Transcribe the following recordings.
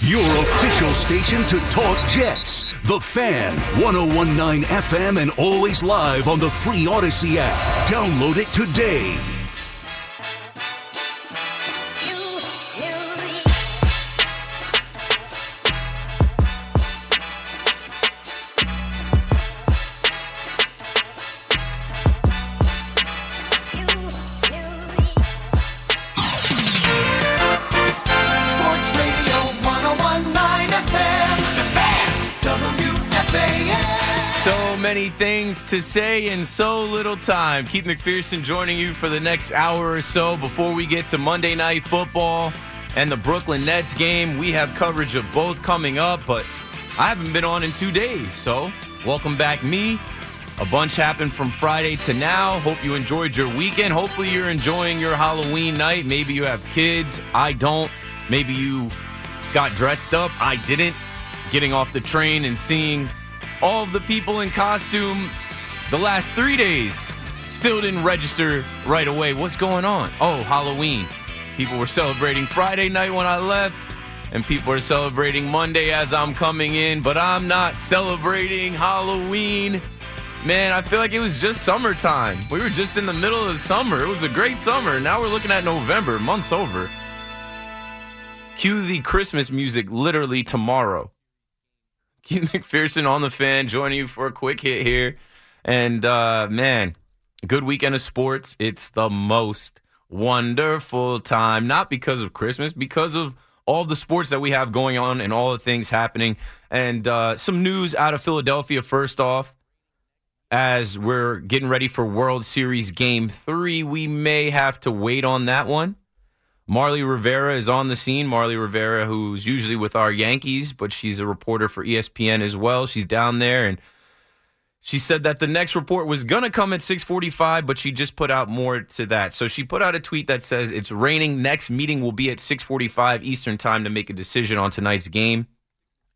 Your official station to talk Jets. The Fan, 1019 FM, and always live on the free Odyssey app. Download it today. Many things to say in so little time. Keith McPherson joining you for the next hour or so before we get to Monday Night Football and the Brooklyn Nets game. We have coverage of both coming up, but I haven't been on in two days. So, welcome back, me. A bunch happened from Friday to now. Hope you enjoyed your weekend. Hopefully, you're enjoying your Halloween night. Maybe you have kids. I don't. Maybe you got dressed up. I didn't. Getting off the train and seeing all of the people in costume the last three days still didn't register right away. What's going on? Oh, Halloween. People were celebrating Friday night when I left, and people are celebrating Monday as I'm coming in, but I'm not celebrating Halloween. Man, I feel like it was just summertime. We were just in the middle of the summer. It was a great summer. Now we're looking at November, months over. Cue the Christmas music literally tomorrow. Keith McPherson on the fan, joining you for a quick hit here. And uh, man, good weekend of sports. It's the most wonderful time, not because of Christmas, because of all the sports that we have going on and all the things happening. And uh, some news out of Philadelphia first off. As we're getting ready for World Series Game 3, we may have to wait on that one. Marly Rivera is on the scene. Marly Rivera, who's usually with our Yankees, but she's a reporter for ESPN as well. She's down there, and she said that the next report was gonna come at 6:45, but she just put out more to that. So she put out a tweet that says it's raining. Next meeting will be at 6:45 Eastern time to make a decision on tonight's game.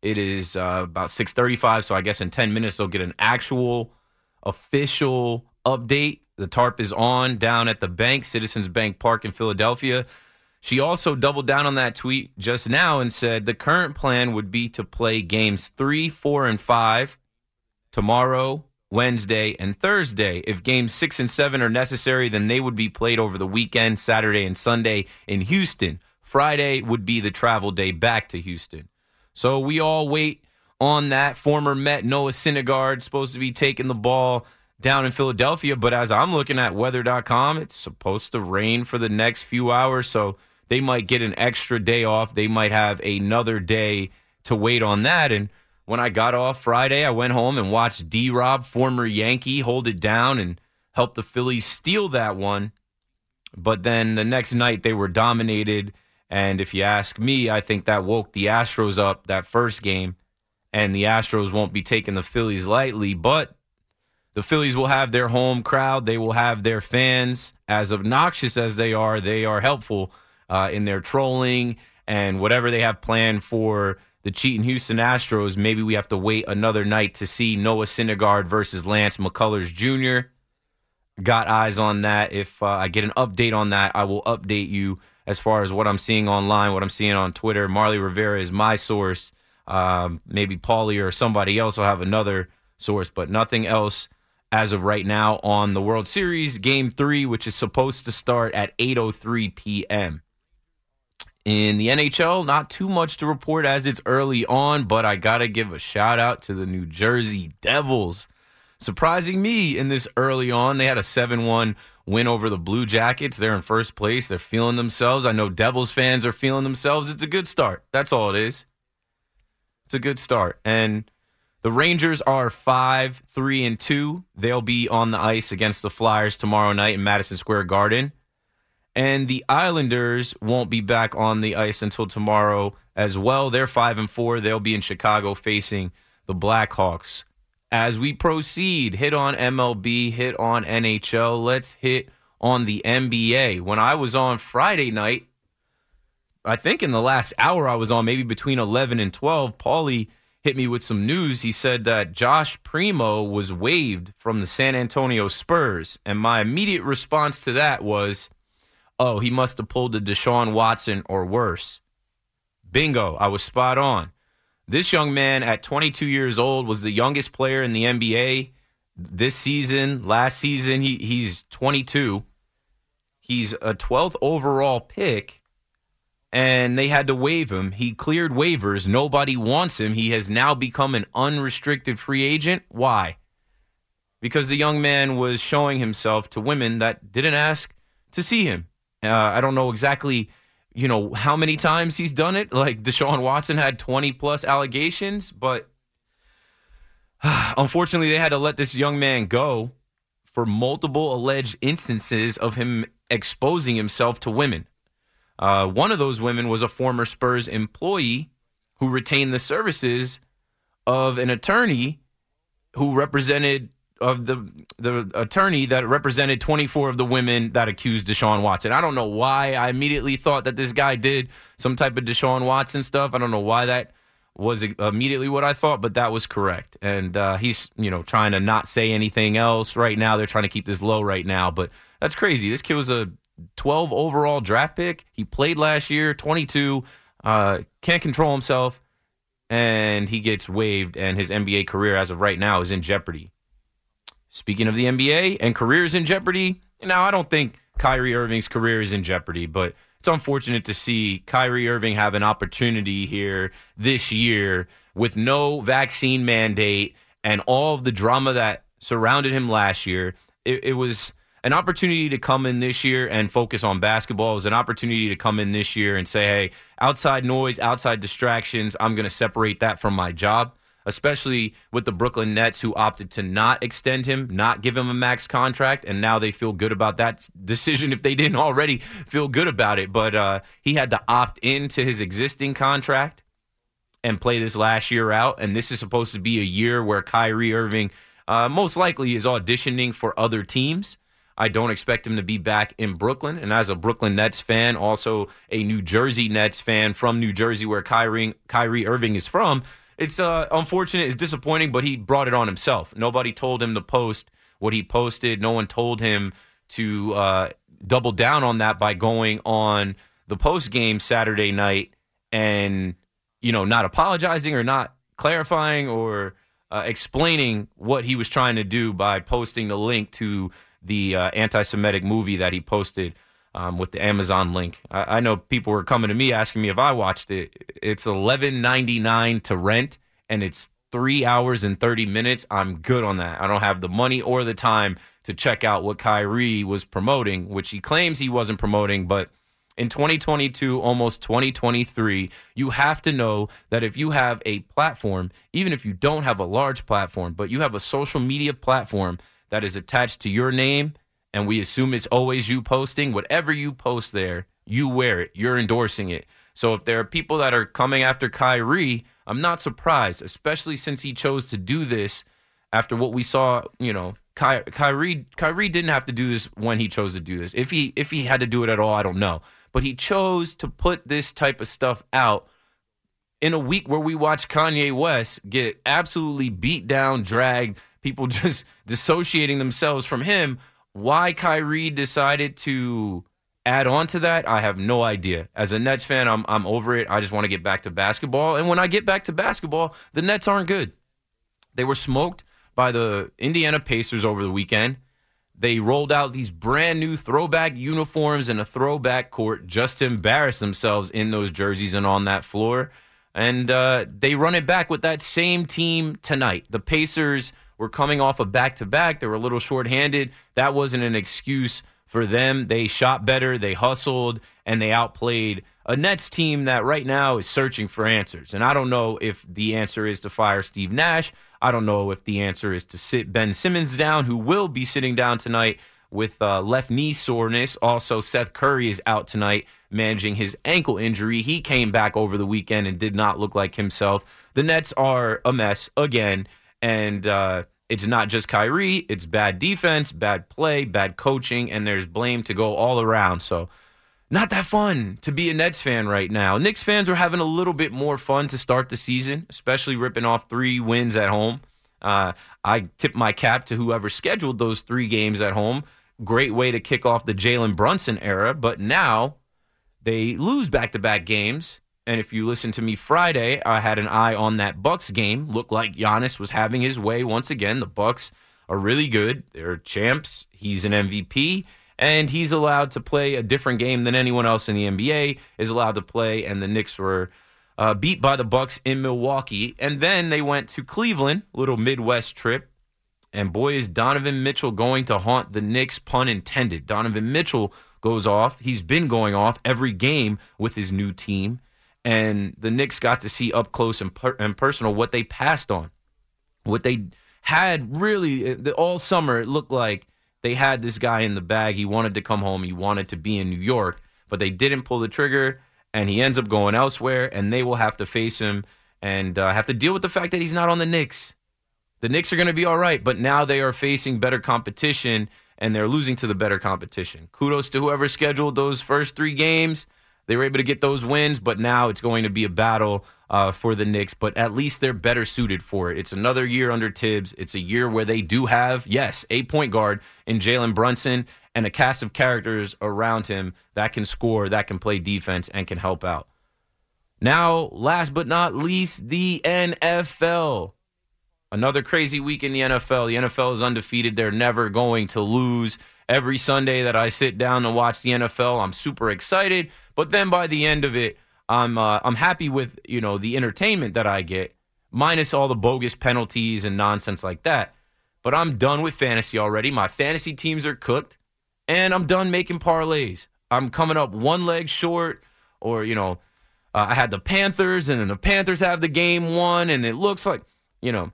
It is uh, about 6:35, so I guess in 10 minutes they'll get an actual official update. The tarp is on down at the bank, Citizens Bank Park in Philadelphia. She also doubled down on that tweet just now and said the current plan would be to play games three, four, and five tomorrow, Wednesday, and Thursday. If games six and seven are necessary, then they would be played over the weekend, Saturday and Sunday in Houston. Friday would be the travel day back to Houston. So we all wait on that. Former Met Noah Syndergaard supposed to be taking the ball down in Philadelphia, but as I'm looking at weather.com, it's supposed to rain for the next few hours, so they might get an extra day off. They might have another day to wait on that. And when I got off Friday, I went home and watched D Rob, former Yankee, hold it down and help the Phillies steal that one. But then the next night they were dominated. And if you ask me, I think that woke the Astros up that first game. And the Astros won't be taking the Phillies lightly, but the Phillies will have their home crowd. They will have their fans. As obnoxious as they are, they are helpful uh, in their trolling and whatever they have planned for the cheating Houston Astros. Maybe we have to wait another night to see Noah Syndergaard versus Lance McCullers Jr. Got eyes on that. If uh, I get an update on that, I will update you as far as what I'm seeing online, what I'm seeing on Twitter. Marly Rivera is my source. Um, maybe Paulie or somebody else will have another source, but nothing else as of right now on the World Series Game 3, which is supposed to start at 8.03 p.m. In the NHL, not too much to report as it's early on, but I got to give a shout out to the New Jersey Devils. Surprising me in this early on, they had a 7 1 win over the Blue Jackets. They're in first place. They're feeling themselves. I know Devils fans are feeling themselves. It's a good start. That's all it is. It's a good start. And the Rangers are 5 3 and 2. They'll be on the ice against the Flyers tomorrow night in Madison Square Garden. And the Islanders won't be back on the ice until tomorrow as well. They're 5 and 4. They'll be in Chicago facing the Blackhawks as we proceed, hit on MLB, hit on NHL. Let's hit on the NBA. When I was on Friday night, I think in the last hour I was on, maybe between 11 and 12, Paulie hit me with some news. He said that Josh Primo was waived from the San Antonio Spurs. And my immediate response to that was, oh, he must have pulled a Deshaun Watson or worse. Bingo, I was spot on. This young man at 22 years old was the youngest player in the NBA this season. Last season, he, he's 22. He's a 12th overall pick, and they had to waive him. He cleared waivers. Nobody wants him. He has now become an unrestricted free agent. Why? Because the young man was showing himself to women that didn't ask to see him. Uh, I don't know exactly you know, how many times he's done it. Like Deshaun Watson had 20 plus allegations, but unfortunately, they had to let this young man go for multiple alleged instances of him exposing himself to women. Uh, one of those women was a former Spurs employee who retained the services of an attorney who represented of the the attorney that represented 24 of the women that accused Deshaun Watson. I don't know why I immediately thought that this guy did some type of Deshaun Watson stuff. I don't know why that was immediately what I thought, but that was correct. And uh, he's you know trying to not say anything else right now. They're trying to keep this low right now, but that's crazy. This kid was a 12 overall draft pick. He played last year, 22. Uh, can't control himself, and he gets waived, and his NBA career as of right now is in jeopardy. Speaking of the NBA and careers in jeopardy, now I don't think Kyrie Irving's career is in jeopardy, but it's unfortunate to see Kyrie Irving have an opportunity here this year with no vaccine mandate and all of the drama that surrounded him last year. It, it, was an opportunity to come in this year and focus on basketball. It was an opportunity to come in this year and say, hey, outside noise, outside distractions, I'm going to separate that from my job especially with the Brooklyn Nets who opted to not extend him, not give him a max contract, and now they feel good about that decision if they didn't already feel good about it. But uh, he had to opt into his existing contract and play this last year out, and this is supposed to be a year where Kyrie Irving uh, most likely is auditioning for other teams. I don't expect him to be back in Brooklyn. And as a Brooklyn Nets fan, also a New Jersey Nets fan from New Jersey, where Kyrie, Kyrie Irving is from, it's uh, unfortunate. It's disappointing, but he brought it on himself. Nobody told him to post what he posted. No one told him to uh, double down on that by going on the post game Saturday night and you know not apologizing or not clarifying or uh, explaining what he was trying to do by posting the link to the uh, anti-Semitic movie that he posted um, with the Amazon link. I, I, know people were coming to me asking me if I watched it. It's eleven ninety nine to rent, and it's three hours and thirty minutes. I'm good on that. I don't have the money or the time to check out what Kyrie was promoting, which he claims he wasn't promoting, but. In 2022, almost 2023, you have to know that if you have a platform, even if you don't have a large platform, but you have a social media platform that is attached to your name and we assume it's always you posting, whatever you post there, you wear it. You're endorsing it. So if there are people that are coming after Kyrie, I'm not surprised, especially since he chose to do this after what we saw, you know, Ky- Kyrie Kyrie didn't have to do this when he chose to do this. If he if he had to do it at all, I don't know. But he chose to put this type of stuff out in a week where we watch Kanye West get absolutely beat down, dragged, people just dissociating themselves from him why Kyrie decided to add on to that, I have no idea. As a Nets fan, I'm I'm over it. I just want to get back to basketball. And when I get back to basketball, the Nets aren't good. They were smoked by the Indiana Pacers over the weekend. they rolled out these brand new throwback uniforms and a throwback court just to embarrass themselves in those jerseys and on that floor. And uh, they run it back with that same team tonight. The Pacers were coming off a back to back. They were a little shorthanded. That wasn't an excuse for them. They shot better, they hustled, and they outplayed a Nets team that right now is searching for answers. And I don't know if the answer is to fire Steve Nash. I don't know if the answer is to sit Ben Simmons down, who will be sitting down tonight with uh, left knee soreness. Also, Seth Curry is out tonight managing his ankle injury. He came back over the weekend and did not look like himself. The Nets are a mess again. And uh, it's not just Kyrie, it's bad defense, bad play, bad coaching, and there's blame to go all around. So, not that fun to be a Nets fan right now. Knicks fans are having a little bit more fun to start the season, especially ripping off three wins at home. Uh, I tip my cap to whoever scheduled those three games at home. Great way to kick off the Jalen Brunson era, but now they lose back to back games. And if you listen to me Friday, I had an eye on that Bucks game. Looked like Giannis was having his way once again. The Bucks are really good. They're champs. He's an MVP and he's allowed to play a different game than anyone else in the NBA is allowed to play. And the Knicks were uh, beat by the Bucks in Milwaukee, and then they went to Cleveland, little Midwest trip. And boy, is Donovan Mitchell going to haunt the Knicks, pun intended. Donovan Mitchell goes off. He's been going off every game with his new team. And the Knicks got to see up close and, per- and personal what they passed on. What they had really all summer, it looked like they had this guy in the bag. He wanted to come home. He wanted to be in New York, but they didn't pull the trigger, and he ends up going elsewhere. And they will have to face him and uh, have to deal with the fact that he's not on the Knicks. The Knicks are going to be all right, but now they are facing better competition and they're losing to the better competition. Kudos to whoever scheduled those first three games. They were able to get those wins, but now it's going to be a battle uh, for the Knicks. But at least they're better suited for it. It's another year under Thibs. It's a year where they do have, yes, a point guard in Jalen Brunson and a cast of characters around him that can score, that can play defense, and can help out. Now, last but not least, the NFL. Another crazy week in the NFL. The NFL is undefeated. They're never going to lose. Every Sunday that I sit down and watch the NFL, I'm super excited. But then by the end of it, I'm uh, I'm happy with you know the entertainment that I get, minus all the bogus penalties and nonsense like that. But I'm done with fantasy already. My fantasy teams are cooked, and I'm done making parlays. I'm coming up won leg short, or you know, uh, I had the Panthers, and then the Panthers have the game one, and it looks like you know,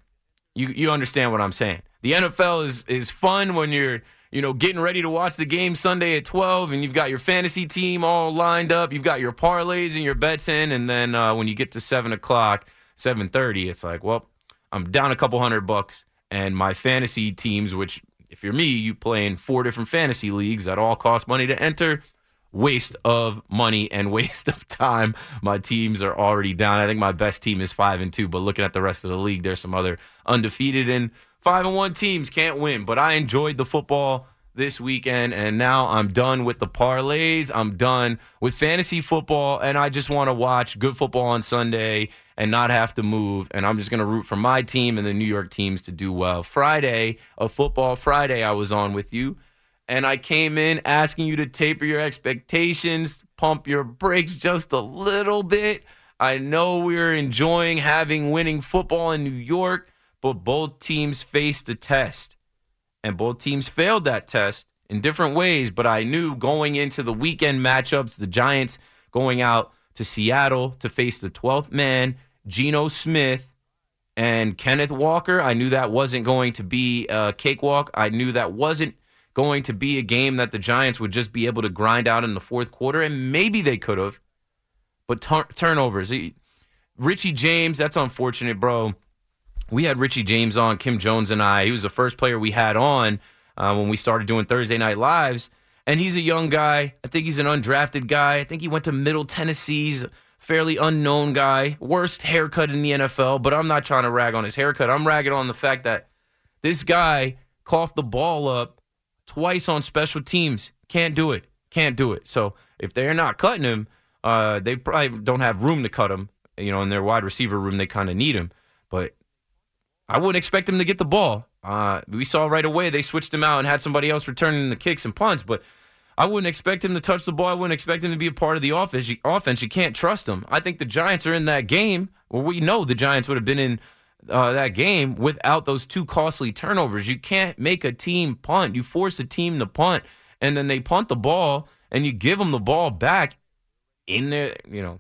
you you understand what I'm saying. The NFL is is fun when you're you know, getting ready to watch the game Sunday at 12 and you've got your fantasy team all lined up. You've got your parlays and your bets in. And then uh, when you get to 7 o'clock, 7.30, it's like, well, I'm down a couple hundred bucks. And my fantasy teams, which if you're me, you play in four different fantasy leagues that all cost money to enter. Waste of money and waste of time. My teams are already down. I think my best team is five and two, but looking at the rest of the league, there's some other undefeated and Five and one teams can't win, but I enjoyed the football this weekend, and now I'm done with the parlays. I'm done with fantasy football, and I just want to watch good football on Sunday and not have to move. And I'm just going to root for my team and the New York teams to do well. Friday, a football Friday, I was on with you, and I came in asking you to taper your expectations, pump your brakes just a little bit. I know we are enjoying having winning football in New York but both teams faced a test. And both teams failed that test in different ways. But I knew going into the weekend matchups, the Giants going out to Seattle to face the 12th man, Geno Smith, and Kenneth Walker. I knew that wasn't going to be a cakewalk. I knew that wasn't going to be a game that the Giants would just be able to grind out in the fourth quarter. And maybe they could have. But turnovers. Richie James, that's unfortunate, bro we had Richie James on, Kim Jones and I. He was the first player we had on uh, when we started doing Thursday Night Lives. And he's a young guy. I think he's an undrafted guy. I think he went to Middle Tennessee's fairly unknown guy. Worst haircut in the NFL, but I'm not trying to rag on his haircut. I'm ragging on the fact that this guy coughed the ball up twice on special teams. Can't do it. Can't do it. So if they're not cutting him, uh, they probably don't have room to cut him. You know, in their wide receiver room, they kind of need him. But I wouldn't expect him to get the ball. Uh, we saw right away they switched him out and had somebody else returning the kicks and punts, but I wouldn't expect him to touch the ball. I wouldn't expect him to be a part of the offense. You, offense, you can't trust him. I think the Giants are in that game, or we know the Giants would have been in uh, that game without those two costly turnovers. You can't make a team punt. You force a team to punt, and then they punt the ball, and you give them the ball back in there. You know,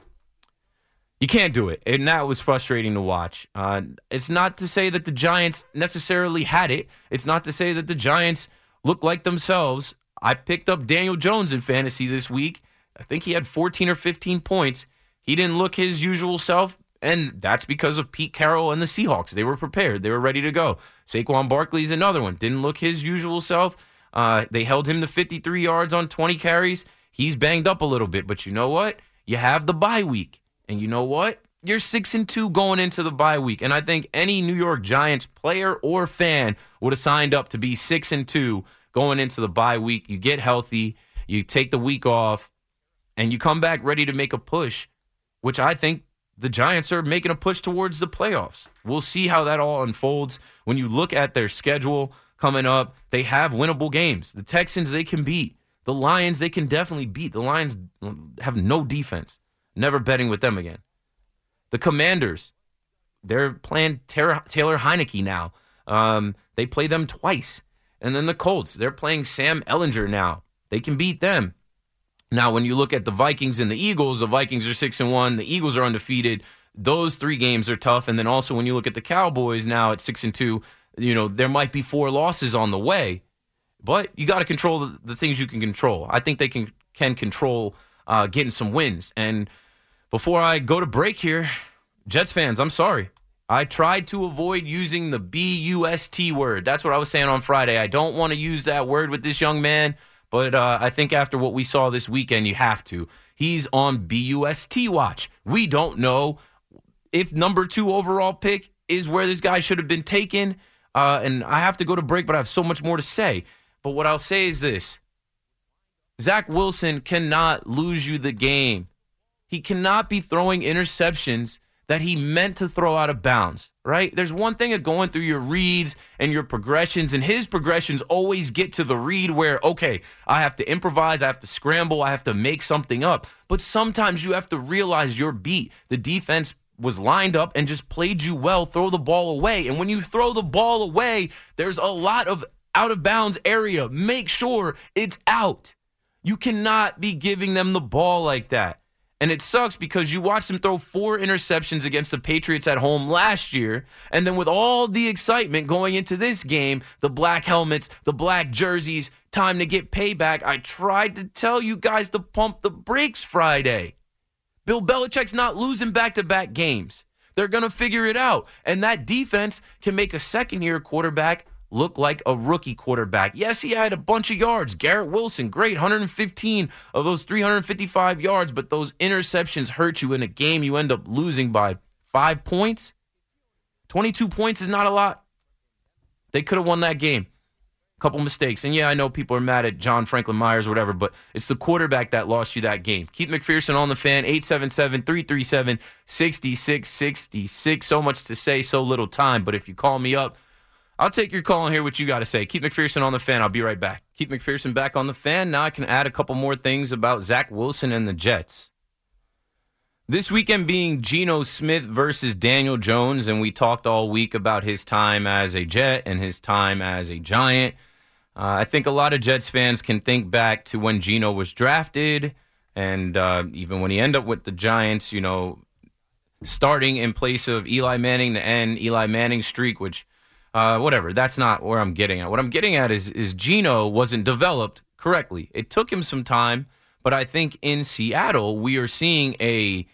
you can't do it, and that was frustrating to watch. Uh, it's not to say that the Giants necessarily had it. It's not to say that the Giants look like themselves. I picked up Daniel Jones in fantasy this week. I think he had 14 or 15 points. He didn't look his usual self, and that's because of Pete Carroll and the Seahawks. They were prepared, they were ready to go. Saquon Barkley's another one. Didn't look his usual self. Uh, they held him to 53 yards on 20 carries. He's banged up a little bit, but you know what? You have the bye week, and you know what? You're six and two going into the bye week, and I think any New York Giants player or fan would have signed up to be six and two going into the bye week. You get healthy, you take the week off, and you come back ready to make a push, which I think the Giants are making a push towards the playoffs. We'll see how that all unfolds. When you look at their schedule coming up, they have winnable games. The Texans, they can beat. The Lions, they can definitely beat. The Lions have no defense. Never betting with them again. The Commanders, they're playing Taylor Heinicke now. Um, they play them twice. And then the Colts, they're playing Sam Ehlinger now. They can beat them. Now, when you look at the Vikings and the Eagles, the Vikings are six and one. The Eagles are undefeated. Those three games are tough. And then also when you look at the Cowboys now at six and two, you know there might be four losses on the way, but you got to control the, the, things you can control. I think they can can control uh, getting some wins. And before I go to break here, Jets fans, I'm sorry. I tried to avoid using the B U S T word. That's what I was saying on Friday. I don't want to use that word with this young man, but uh, I think after what we saw this weekend, you have to. He's on B U S T watch. We don't know if number two overall pick is where this guy should have been taken. Uh, and I have to go to break, but I have so much more to say. But what I'll say is this Zach Wilson cannot lose you the game. He cannot be throwing interceptions that he meant to throw out of bounds, right? There's one thing of going through your reads and your progressions, and his progressions always get to the read where, okay, I have to improvise, I have to scramble, I have to make something up. But sometimes you have to realize your beat. The defense was lined up and just played you well, throw the ball away. And when you throw the ball away, there's a lot of out of bounds area. Make sure it's out. You cannot be giving them the ball like that. And it sucks because you watched him throw four interceptions against the Patriots at home last year. And then with all the excitement going into this game, the black helmets, the black jerseys, time to get payback. I tried to tell you guys to pump the brakes Friday. Bill Belichick's not losing back to back games. They're going to figure it out. And that defense can make a second year quarterback look like a rookie quarterback. Yes, he had a bunch of yards. Garrett Wilson, great, 115 of those 355 yards, but those interceptions hurt you in a game you end up losing by five points. 22 points is not a lot. They could have won that game. A Couple mistakes. And yeah, I know people are mad at John Franklin Myers or whatever, but it's the quarterback that lost you that game. Keith McPherson on the fan, 877 337 6666. So much to say, so little time. But if you call me up, I'll take your call and hear what you got to say. Keith McPherson on the fan. I'll be right back. Keith McPherson back on the fan. Now I can add a couple more things about Zach Wilson and the Jets. This weekend being Geno Smith versus Daniel Jones, and we talked all week about his time as a Jet and his time as a Giant. Uh, I think a lot of Jets fans can think back to when Geno was drafted, and uh, even when he ended up with the Giants, you know, starting in place of Eli Manning to end Eli Manning's streak, which uh, whatever. That's not where I'm getting at. What I'm getting at is is Geno wasn't developed correctly. It took him some time, but I think in Seattle we are seeing a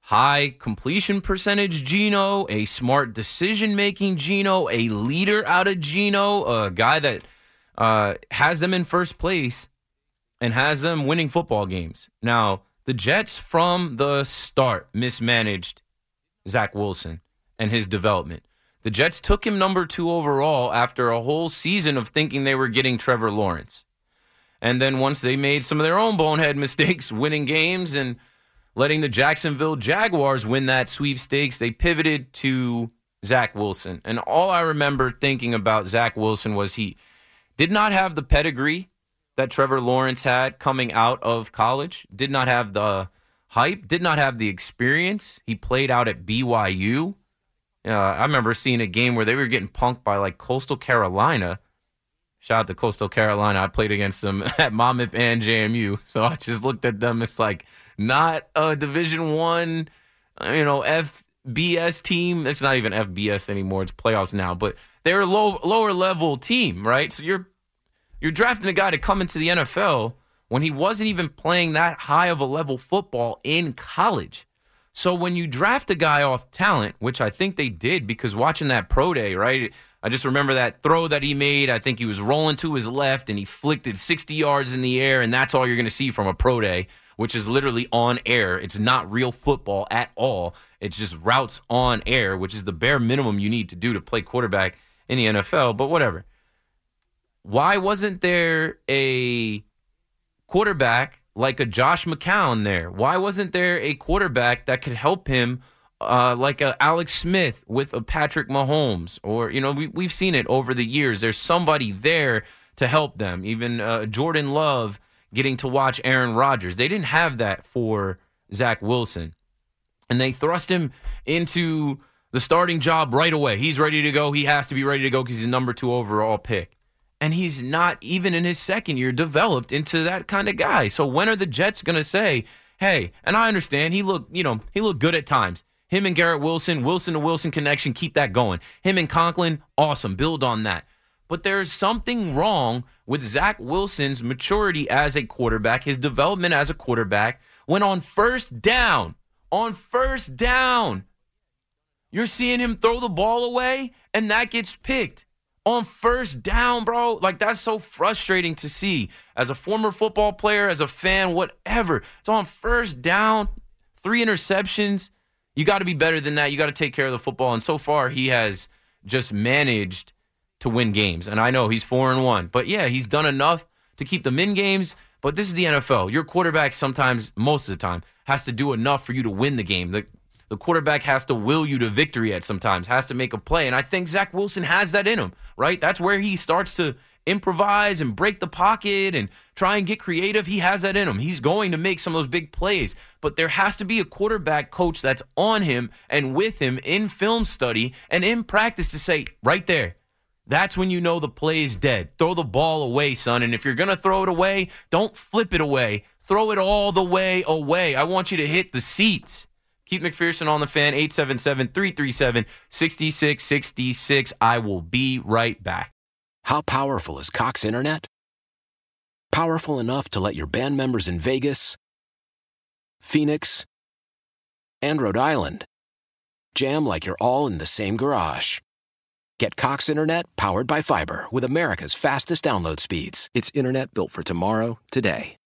high completion percentage Geno, a smart decision making Geno, a leader out of Geno, a guy that uh, has them in first place and has them winning football games. Now the Jets from the start mismanaged Zach Wilson and his development. The Jets took him number two overall after a whole season of thinking they were getting Trevor Lawrence. And then once they made some of their own bonehead mistakes, winning games and letting the Jacksonville Jaguars win that sweepstakes, they pivoted to Zach Wilson. And all I remember thinking about Zach Wilson was he did not have the pedigree that Trevor Lawrence had coming out of college, did not have the hype, did not have the experience. He played out at BYU. Uh, I remember seeing a game where they were getting punked by like Coastal Carolina. Shout out to Coastal Carolina. I played against them at Monmouth and JMU. So I just looked at them. It's like not a Division One, you know, FBS team. It's not even FBS anymore. It's playoffs now, but they're a low, lower level team, right? So you're you're drafting a guy to come into the NFL when he wasn't even playing that high of a level football in college. So when you draft a guy off talent, which I think they did because watching that pro day, right? I just remember that throw that he made. I think he was rolling to his left and he flicked it 60 yards in the air, and that's all you're going to see from a pro day, which is literally on air. It's not real football at all. It's just routes on air, which is the bare minimum you need to do to play quarterback in the NFL, but whatever. Why wasn't there a quarterback like a Josh McCown there? Why wasn't there a quarterback that could help him, uh, like a Alex Smith with a Patrick Mahomes? Or you know, we we've seen it over the years. There's somebody there to help them. Even uh, Jordan Love getting to watch Aaron Rodgers. They didn't have that for Zach Wilson, and they thrust him into the starting job right away. He's ready to go. He has to be ready to go because he's number two overall pick and he's not even in his second year developed into that kind of guy. So when are the Jets going to say, "Hey," and I understand he looked, you know, he looked good at times. Him and Garrett Wilson, Wilson to Wilson connection, keep that going. Him and Conklin, awesome. Build on that. But there's something wrong with Zach Wilson's maturity as a quarterback, his development as a quarterback, when on first down, on first down, you're seeing him throw the ball away and that gets picked on first down, bro. Like that's so frustrating to see as a former football player, as a fan, whatever. It's on first down, three interceptions. You got to be better than that. You got to take care of the football. And so far, he has just managed to win games. And I know he's four and one, but yeah, he's done enough to keep them in games. But this is the NFL. Your quarterback sometimes, most of the time, has to do enough for you to win the game. The, the quarterback has to will you to victory at sometimes, has to make a play. And I think Zach Wilson has that in him, right? That's where he starts to improvise and break the pocket and try and get creative. He has that in him. He's going to make some of those big plays. But there has to be a quarterback coach that's on him and with him in film study and in practice to say, right there, that's when you know the play is dead. Throw the ball away, son. And if you're going to throw it away, don't flip it away. Throw it all the way away. I want you to hit the seats. Keith McPherson on the fan, 877 337 6666. I will be right back. How powerful is Cox Internet? Powerful enough to let your band members in Vegas, Phoenix, and Rhode Island jam like you're all in the same garage. Get Cox Internet powered by fiber with America's fastest download speeds. It's internet built for tomorrow, today.